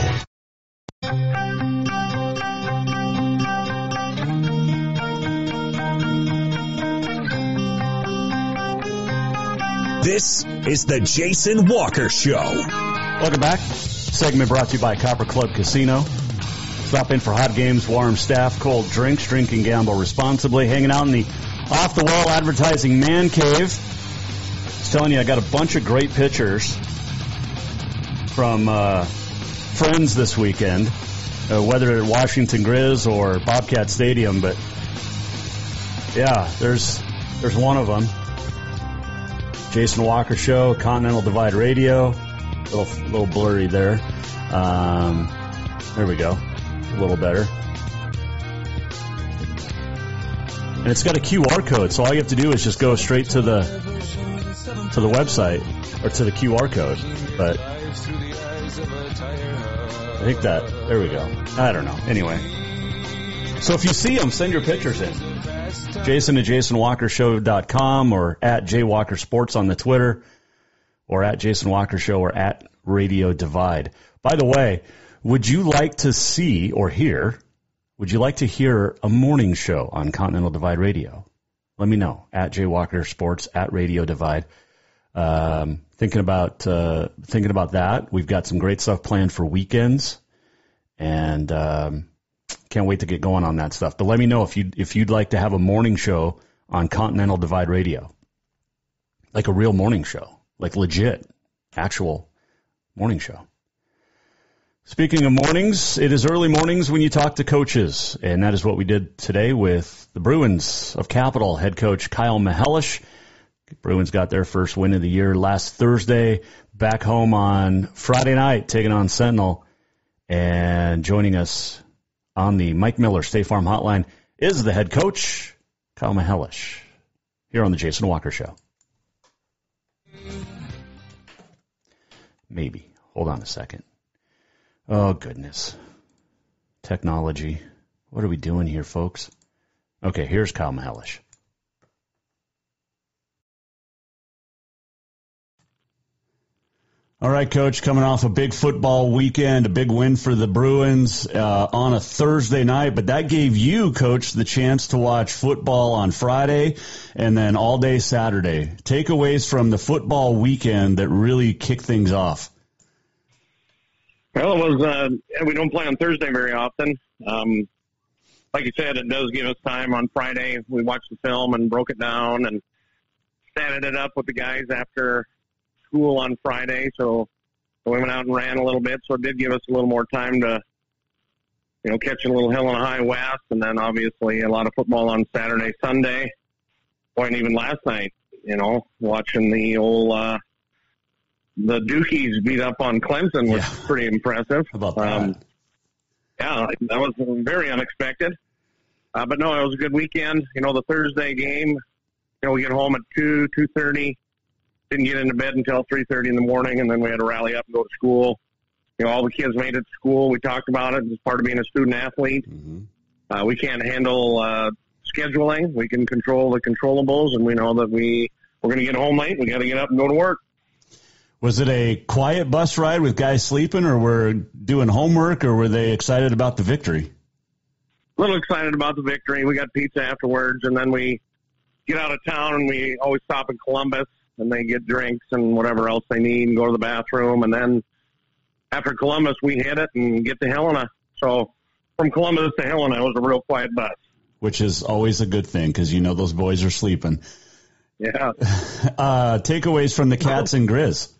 This is the Jason Walker Show. Welcome back. Segment brought to you by Copper Club Casino. Stop in for hot games, warm staff, cold drinks, drink and gamble responsibly. Hanging out in the off the wall advertising man cave. I was telling you, I got a bunch of great pictures from uh, friends this weekend, uh, whether at Washington Grizz or Bobcat Stadium. But yeah, there's there's one of them. Jason Walker Show, Continental Divide Radio. A little, little blurry there. Um, there we go. A little better. And it's got a QR code, so all you have to do is just go straight to the to the website or to the QR code. But I think that there we go. I don't know. Anyway, so if you see them, send your pictures in. Jason at JasonWalkerShow.com or at JWalkerSports on the Twitter or at Jason Walker Show or at Radio Divide. By the way, would you like to see or hear? Would you like to hear a morning show on Continental Divide Radio? Let me know at JWalker Sports at Radio Divide. Um, thinking about uh, thinking about that. We've got some great stuff planned for weekends, and um, can't wait to get going on that stuff. But let me know if you if you'd like to have a morning show on Continental Divide Radio, like a real morning show, like legit, actual morning show. Speaking of mornings, it is early mornings when you talk to coaches, and that is what we did today with the Bruins of Capital head coach Kyle Mihelish. Bruins got their first win of the year last Thursday, back home on Friday night, taking on Sentinel, and joining us on the Mike Miller State Farm Hotline is the head coach Kyle Mihelish here on the Jason Walker Show. Maybe. Hold on a second. Oh, goodness. Technology. What are we doing here, folks? Okay, here's Kyle Mihelish. All right, Coach, coming off a big football weekend, a big win for the Bruins uh, on a Thursday night, but that gave you, Coach, the chance to watch football on Friday and then all day Saturday. Takeaways from the football weekend that really kicked things off. Well, it was. Uh, we don't play on Thursday very often. Um, like you said, it does give us time on Friday. We watched the film and broke it down and statted it up with the guys after school on Friday. So we went out and ran a little bit. So it did give us a little more time to, you know, catch a little Helena High West, and then obviously a lot of football on Saturday, Sunday. And even last night, you know, watching the old. Uh, the Dukies beat up on Clemson was yeah. pretty impressive. How about that? Um, yeah, that was very unexpected. Uh, but no, it was a good weekend. You know, the Thursday game. You know, we get home at two two thirty. Didn't get into bed until three thirty in the morning, and then we had to rally up and go to school. You know, all the kids made it to school. We talked about it as part of being a student athlete. Mm-hmm. Uh, we can't handle uh, scheduling. We can control the controllables, and we know that we we're going to get home late. We got to get up and go to work. Was it a quiet bus ride with guys sleeping, or were doing homework, or were they excited about the victory? A little excited about the victory. We got pizza afterwards, and then we get out of town, and we always stop in Columbus, and they get drinks and whatever else they need, and go to the bathroom, and then after Columbus, we hit it and get to Helena. So from Columbus to Helena, it was a real quiet bus. Which is always a good thing because you know those boys are sleeping. Yeah. [laughs] Uh, takeaways from the Cats and Grizz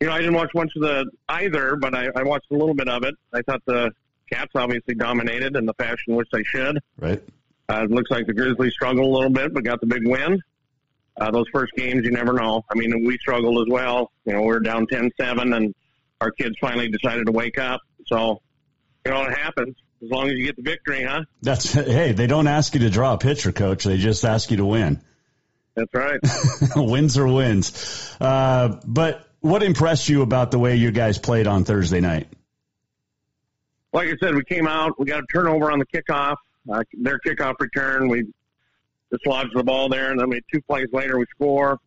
you know, I didn't watch much of the either, but I, I watched a little bit of it. I thought the Cats obviously dominated in the fashion which they should. Right. Uh, it looks like the Grizzlies struggled a little bit, but got the big win. Uh, those first games, you never know. I mean, we struggled as well. You know, we were down 10-7, and our kids finally decided to wake up. So, you know, it happens. As long as you get the victory, huh? That's hey. They don't ask you to draw a pitcher, coach. They just ask you to win. That's right. [laughs] wins are wins. Uh, but what impressed you about the way you guys played on Thursday night? Like I said, we came out, we got a turnover on the kickoff, uh, their kickoff return. We dislodged the ball there, and then we two plays later we score.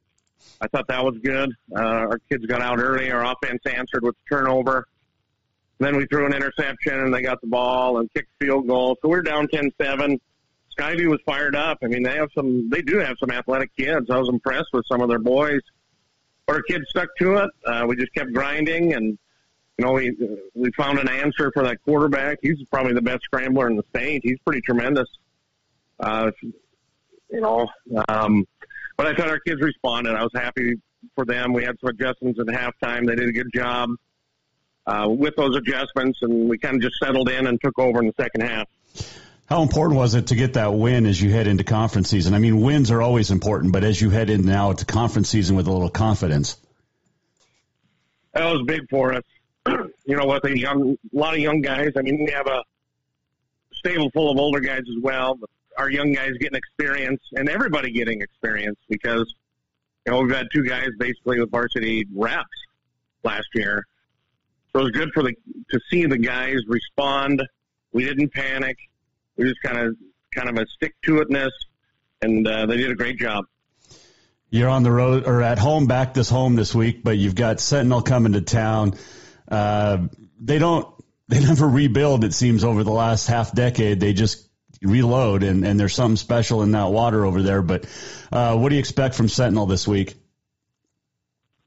I thought that was good. Uh, our kids got out early. Our offense answered with the turnover. Then we threw an interception, and they got the ball and kicked field goal. So we we're down 10-7. Skyview was fired up. I mean, they have some. They do have some athletic kids. I was impressed with some of their boys our kids stuck to it. Uh, we just kept grinding, and you know, we we found an answer for that quarterback. He's probably the best scrambler in the state. He's pretty tremendous. Uh, you know, um, but I thought our kids responded. I was happy for them. We had some adjustments at halftime. They did a good job uh, with those adjustments, and we kind of just settled in and took over in the second half. How important was it to get that win as you head into conference season? I mean, wins are always important, but as you head in now to conference season with a little confidence. That was big for us. [clears throat] you know, with a young, a lot of young guys. I mean, we have a stable full of older guys as well. But our young guys getting experience, and everybody getting experience because you know we've had two guys basically with varsity reps last year. So it was good for the to see the guys respond. We didn't panic. We just kind of kind of a stick to itness, and uh, they did a great job. You're on the road or at home back this home this week, but you've got Sentinel coming to town. Uh, they don't they [laughs] never rebuild. It seems over the last half decade, they just reload, and, and there's something special in that water over there. But uh, what do you expect from Sentinel this week?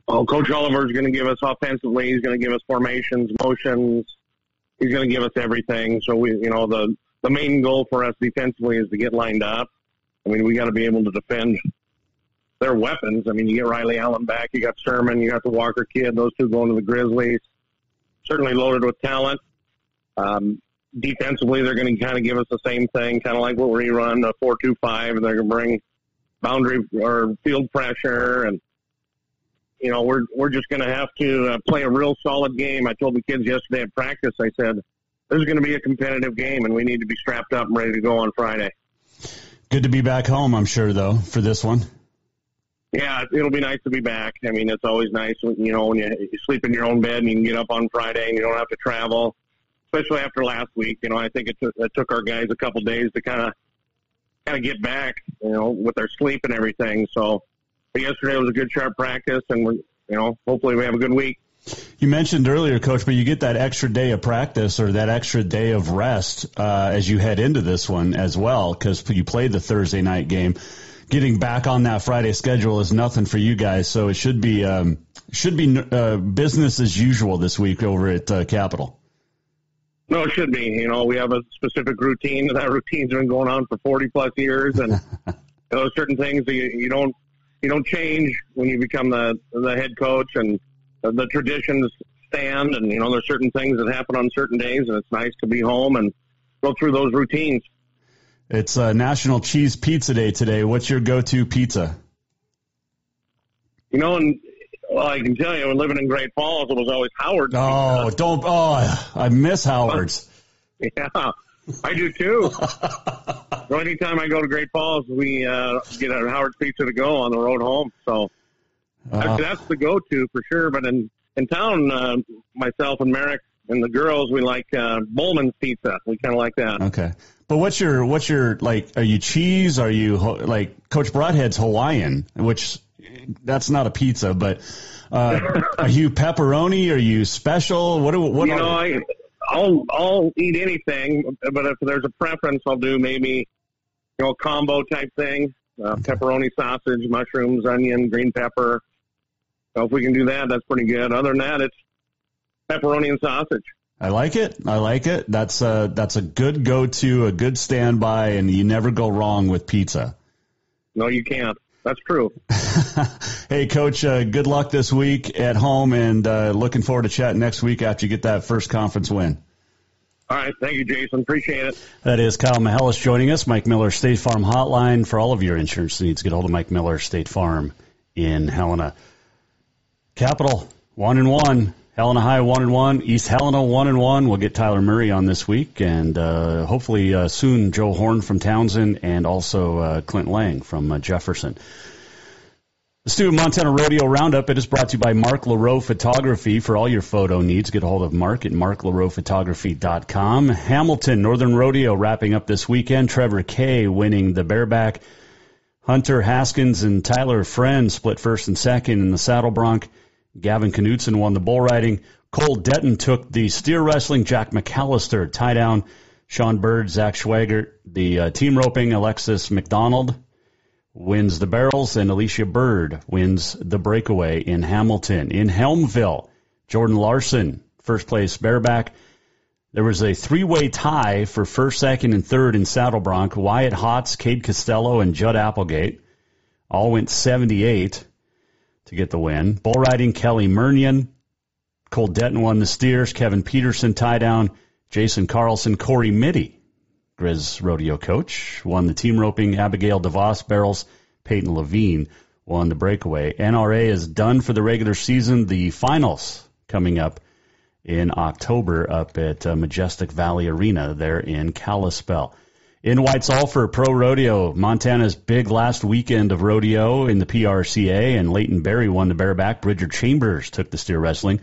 Oh, Coach Oliver is going to give us offensively. He's going to give us formations, motions. He's going to give us everything. So we, you know, the the main goal for us defensively is to get lined up. I mean, we got to be able to defend their weapons. I mean, you get Riley Allen back, you got Sherman, you got the Walker kid. Those two going to the Grizzlies. Certainly loaded with talent. Um, defensively, they're going to kind of give us the same thing, kind of like what we run a four-two-five, and they're going to bring boundary or field pressure and you know, we're we're just going to have to uh, play a real solid game. I told the kids yesterday at practice. I said this is going to be a competitive game, and we need to be strapped up and ready to go on Friday. Good to be back home, I'm sure, though, for this one. Yeah, it'll be nice to be back. I mean, it's always nice, you know, when you, you sleep in your own bed and you can get up on Friday and you don't have to travel. Especially after last week, you know, I think it took it took our guys a couple days to kind of kind of get back, you know, with their sleep and everything. So but yesterday was a good sharp practice, and we're you know hopefully we have a good week. You mentioned earlier, Coach, but you get that extra day of practice or that extra day of rest uh, as you head into this one as well, because you played the Thursday night game. Getting back on that Friday schedule is nothing for you guys, so it should be um, should be uh, business as usual this week over at uh, Capital. No, it should be. You know, we have a specific routine. And that routine's been going on for forty plus years, and [laughs] those certain things you, you don't you don't change when you become the the head coach, and the traditions stand. And you know, there's certain things that happen on certain days, and it's nice to be home and go through those routines. It's uh, National Cheese Pizza Day today. What's your go-to pizza? You know, and well, I can tell you, when living in Great Falls, it was always Howard's. Oh, don't! Oh, I miss Howard's. [laughs] yeah, I do too. [laughs] so anytime I go to Great Falls, we uh, get a Howard's Pizza to go on the road home. So uh, that's the go-to for sure. But in in town, uh, myself and Merrick and the girls, we like uh, Bowman's Pizza. We kind of like that. Okay. But what's your what's your like? Are you cheese? Are you like Coach Broadhead's Hawaiian, which that's not a pizza, but uh, are you pepperoni? Are you special? What do what? You know, I I'll I'll eat anything, but if there's a preference, I'll do maybe you know combo type thing: uh, pepperoni, sausage, mushrooms, onion, green pepper. So if we can do that, that's pretty good. Other than that, it's pepperoni and sausage. I like it. I like it. That's a that's a good go to, a good standby, and you never go wrong with pizza. No, you can't. That's true. [laughs] hey, Coach, uh, good luck this week at home, and uh, looking forward to chatting next week after you get that first conference win. All right. Thank you, Jason. Appreciate it. That is Kyle Mihelish joining us, Mike Miller State Farm Hotline for all of your insurance needs. Get a hold of Mike Miller State Farm in Helena. Capital, one and one. Helena High one and one, East Helena one and one. We'll get Tyler Murray on this week, and uh, hopefully uh, soon Joe Horn from Townsend, and also uh, Clint Lang from uh, Jefferson. The Student Montana Rodeo Roundup. It is brought to you by Mark LaRoe Photography for all your photo needs. Get a hold of Mark at marklaroephotography.com. Hamilton Northern Rodeo wrapping up this weekend. Trevor Kay winning the bareback. Hunter Haskins and Tyler Friend split first and second in the saddle bronc. Gavin Knutson won the bull riding. Cole Detton took the steer wrestling. Jack McAllister tie down. Sean Bird, Zach Schwagert, the uh, team roping. Alexis McDonald wins the barrels, and Alicia Bird wins the breakaway in Hamilton. In Helmville, Jordan Larson, first place bareback. There was a three-way tie for first, second, and third in Saddle Bronc. Wyatt Hotz, Cade Costello, and Judd Applegate all went 78 to get the win. Bull riding, Kelly Murnion. Cole Detton won the steers. Kevin Peterson tie down. Jason Carlson, Kory Mytty Grizz rodeo coach, won the team roping. Abigail DeVos barrels. Peyton Levine won the breakaway. NRA is done for the regular season. The finals coming up in October up at uh, Majestic Valley Arena there in Kalispell. In White Sulphur Pro Rodeo, Montana's big last weekend of rodeo in the PRCA, and Leighton Berry won the bareback. Bridger Chambers took the steer wrestling.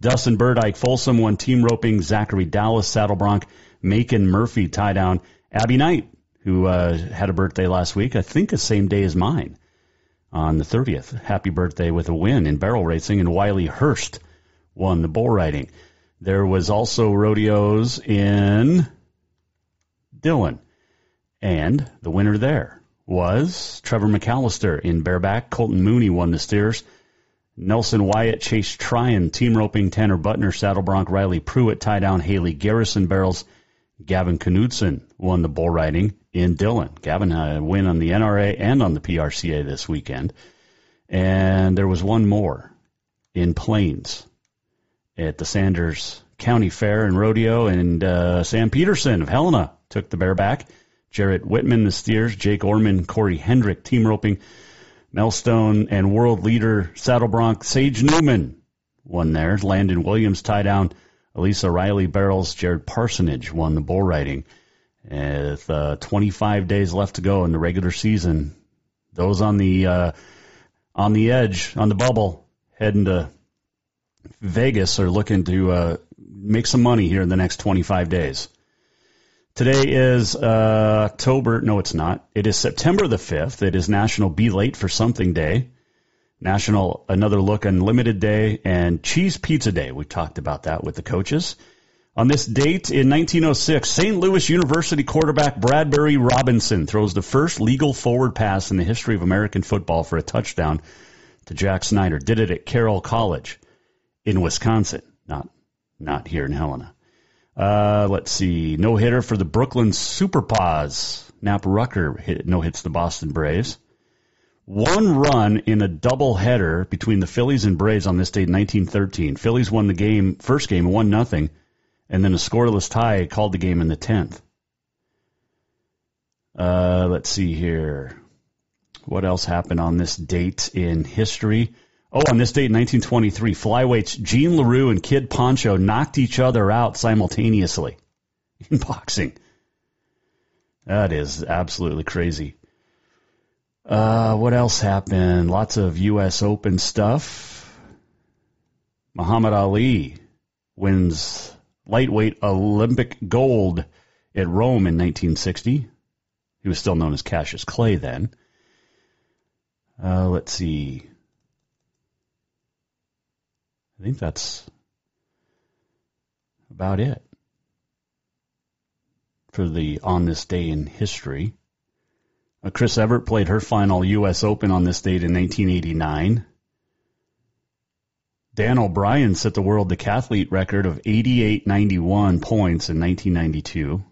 Dustin Ike Folsom won team roping. Zachary Dallas saddle bronc. Macon Murphy tie down. Abby Knight, who uh, had a birthday last week, I think the same day as mine, on the 30th. Happy birthday with a win in barrel racing. And Wiley Hurst won the bull riding. There was also rodeos in Dillon. And the winner there was Trevor McAllister in bareback. Colton Mooney won the steers. Nelson Wyatt, Chase Tryon, team roping, Tanner Butner, saddle bronc, Riley Pruitt, tie down, Haley Garrison barrels. Gavin Knudsen won the bull riding in Dillon. Gavin had a win on the NRA and on the PRCA this weekend. And there was one more in Plains at the Sanders County Fair and Rodeo, and uh, Sam Peterson of Helena took the bareback. Jarrett Whitman, the steers, Jake Orman, Corey Hendrick, team roping, Melstone, and world leader saddle bronc Sage Newman won there. Landon Williams tie down. Elisa Riley barrels. Jared Parsonage won the bull riding. With uh, 25 days left to go in the regular season, those on the uh, on the edge, on the bubble, heading to Vegas are looking to uh, make some money here in the next 25 days. Today is uh, October. No, it's not. It is September the 5th. It is National Be Late for Something Day, National Another Look Unlimited Day, and Cheese Pizza Day. We talked about that with the coaches. On this date in 1906, St. Louis University quarterback Bradbury Robinson throws the first legal forward pass in the history of American football for a touchdown to Jack Schneider. Did it at Carroll College in Wisconsin, not not here in Helena. Uh, let's see. No hitter for the Brooklyn Super Paws. Nap Rucker hit, no hits the Boston Braves. One run in a double header between the Phillies and Braves on this date in 1913. Phillies won the game, first game, one nothing, and then a scoreless tie called the game in the 10th. Uh, let's see here. What else happened on this date in history? Oh, on this date in 1923, flyweights Gene LaRue and Kid Pancho knocked each other out simultaneously [laughs] in boxing. That is absolutely crazy. Uh, what else happened? Lots of U.S. Open stuff. Muhammad Ali wins lightweight Olympic gold at Rome in 1960. He was still known as Cassius Clay then. Uh, let's see. I think that's about it for the on this day in history. Uh, Chris Evert played her final U.S. Open on this date in 1989. Dan O'Brien set the world decathlete record of 88.91 points in 1992.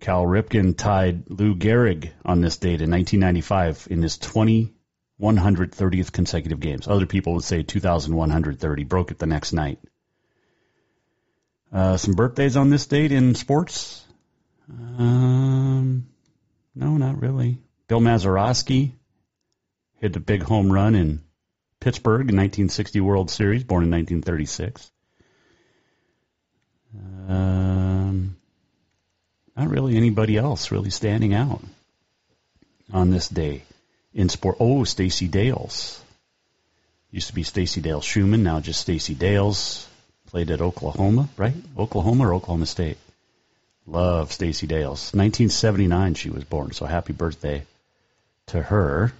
Cal Ripken tied Lou Gehrig on this date in 1995 in his 20 130th consecutive games. Other people would say 2,130. Broke it the next night. Uh, some birthdays on this date in sports? Um, no, not really. Bill Mazeroski hit a big home run in Pittsburgh in 1960 World Series, born in 1936. Um, not really anybody else really standing out on this day in sport. Oh, Stacey Dales. Used to be Stacey Dales Schuman, now just Stacey Dales. Played at Oklahoma, right? Oklahoma or Oklahoma State. Love Stacey Dales. 1979 she was born, so happy birthday to her.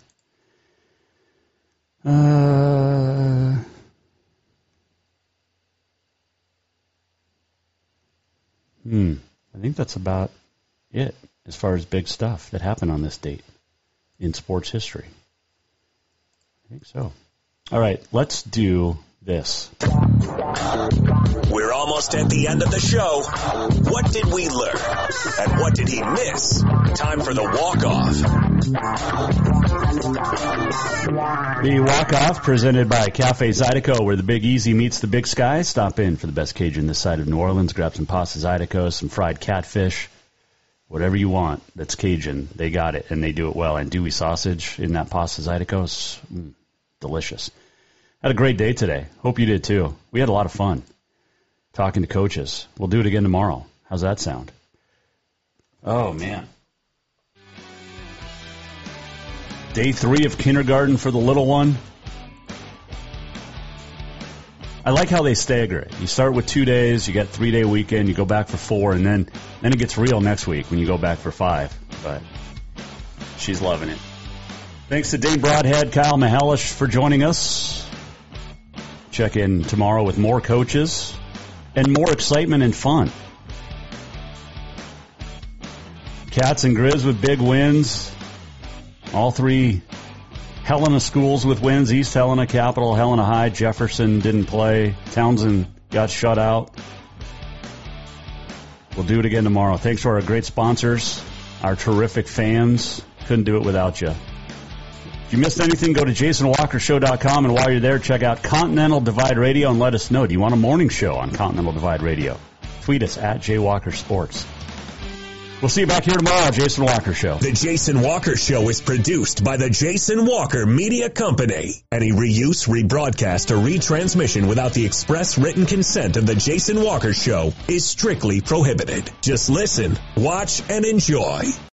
Uh, hmm. I think that's about it as far as big stuff that happened on this date in sports history. I think so. All right, let's do this. We're almost at the end of the show. What did we learn? And what did he miss? Time for the walk off. The walk-off presented by Cafe Zydeco, where the Big Easy meets the Big Sky. Stop in for the best Cajun this side of New Orleans. Grab some pasta Zydeco, some fried catfish, whatever you want that's Cajun. They got it, and they do it well. andouille sausage in that pasta Zydeco is mm, delicious. Had a great day today. Hope you did too. We had a lot of fun talking to coaches. We'll do it again tomorrow. How's that sound? Oh, man. Day three of kindergarten for the little one. I like how they stagger it. You start with two days, you get three day weekend, you go back for four, and then then it gets real next week when you go back for five. But she's loving it. Thanks to Dane Broadhead, Kyle Mihelish for joining us. Check in tomorrow with more coaches and more excitement and fun. Cats and Grizz with big wins. All three Helena schools with wins. East Helena, Capital, Helena High, Jefferson didn't play. Townsend got shut out. We'll do it again tomorrow. Thanks to our great sponsors, our terrific fans. Couldn't do it without you. If you missed anything, go to jasonwalkershow.com, and while you're there, check out Continental Divide Radio and let us know. Do you want a morning show on Continental Divide Radio? Tweet us at jwalkersports. We'll see you back here tomorrow, Jason Walker Show. The Jason Walker Show is produced by the Jason Walker Media Company. Any reuse, rebroadcast, or retransmission without the express written consent of the Jason Walker Show is strictly prohibited. Just listen, watch, and enjoy.